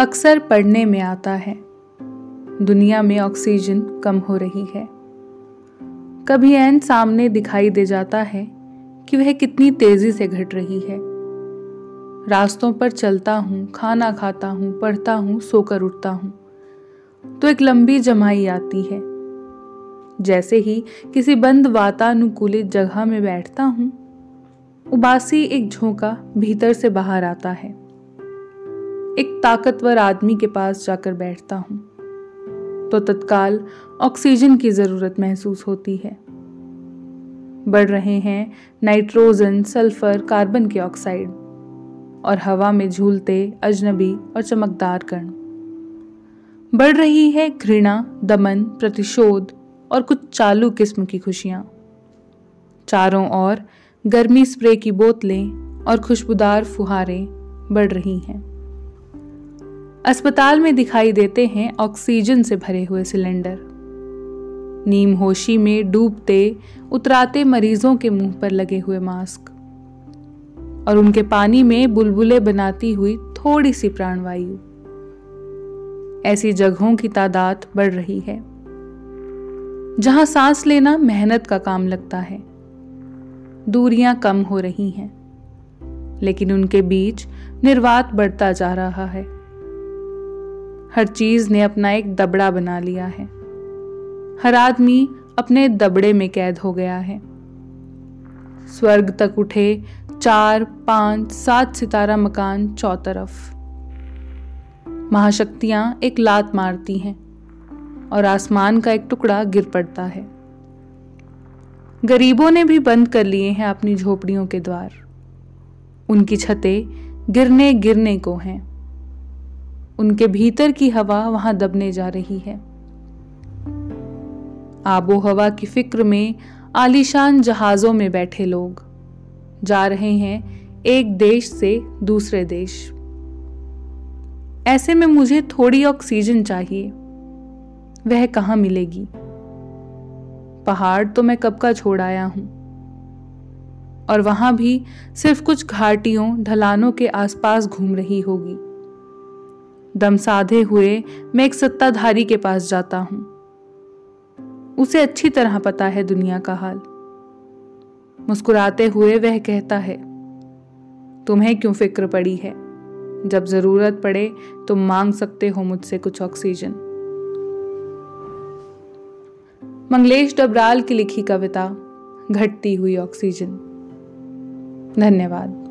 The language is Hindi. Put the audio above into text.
अक्सर पढ़ने में आता है। दुनिया में ऑक्सीजन कम हो रही है। कभी एन सामने दिखाई दे जाता है कि वह कितनी तेज़ी से घट रही है। रास्तों पर चलता हूँ, खाना खाता हूँ, पढ़ता हूँ, सोकर उठता हूँ तो एक लंबी जमाई आती है। जैसे ही किसी बंद वातानुकूलित जगह में बैठता हूँ, उबासी एक झोंका भीतर से बाहर आता है। एक ताकतवर आदमी के पास जाकर बैठता हूँ। तो तत्काल ऑक्सीजन की ज़रूरत महसूस होती है। बढ़ रहे हैं नाइट्रोजन, सल्फ़र, कार्बन के ऑक्साइड और हवा में झूलते अजनबी और चमकदार कण। बढ़ रही है घृणा, दमन, प्रतिशोध और कुछ चालू किस्म की खुशियाँ। चारों ओर गर्मी स्प्रे की बोतलें और खुशबूदार फुहारें बढ़ रही हैं। अस्पताल में दिखाई देते हैं ऑक्सीजन से भरे हुए सिलेंडर। नीम होशी में डूबते, उतराते मरीजों के मुँह पर लगे हुए मास्क। और उनके पानी में बुलबुले बनाती हुई थोड़ी सी प्राणवायु। ऐसी जगहों की तादाद बढ़ रही है, जहाँ सांस लेना मेहनत का काम लगता है। दूरियाँ कम हो रही हैं, लेकिन उनके बीच निर्वात बढ़ता जा रहा है। हर चीज़ ने अपना एक दबड़ा बना लिया है। हर आदमी अपने दबड़े में कैद हो गया है। स्वर्ग तक उठे चार, पाँच, सात सितारा मकान चौतरफ। महाशक्तियाँ एक लात मारती हैं और आसमान का एक टुकड़ा गिर पड़ता है। गरीबों ने भी बंद कर लिए हैं अपनी झोपड़ियों के द्वार। उनकी छतें गिरने गिरने को हैं। उनके भीतर की हवा वहाँ दबने जा रही है। आबो हवा की फ़िक्र में आलीशान जहाजों में बैठे लोग। जा रहे हैं एक देश से दूसरे देश। ऐसे में मुझे थोड़ी ऑक्सीजन चाहिए। वह कहाँ मिलेगी? पहाड़ तो मैं कब का छोड़ आया हूँ। और वहाँ भी सिर्फ़ कुछ घाटियों, ढलानों के आसपास घूम रही होगी। दम साधे हुए मैं एक सत्ताधारी के पास जाता हूँ। उसे अच्छी तरह पता है दुनिया का हाल। मुस्कुराते हुए वह कहता है, तुम्हें क्यों फ़िक्र पड़ी है? जब ज़रूरत पड़े तो मांग सकते हो मुझसे कुछ ऑक्सीजन मंगलेश डबराल की लिखी कविता, घटती हुई ऑक्सीजन। धन्यवाद।